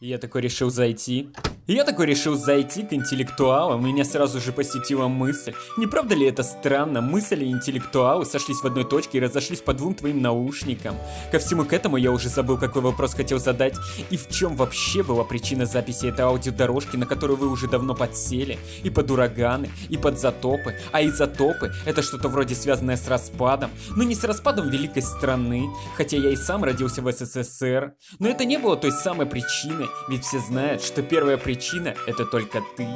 И я такой решил зайти. И я такой решил зайти к интеллектуалам, меня сразу же посетила мысль. Не правда ли это странно? Мысли и интеллектуалы сошлись в одной точке и разошлись по двум твоим наушникам. Ко всему к этому я уже забыл, какой вопрос хотел задать, и в чем вообще была причина записи этой аудиодорожки, на которую вы уже давно подсели, и под ураганы, и под затопы. А изотопы — это что-то вроде связанное с распадом, но не с распадом великой страны, хотя я и сам родился в СССР. Но это не было той самой причиной, ведь все знают, что первая причина — это только ты.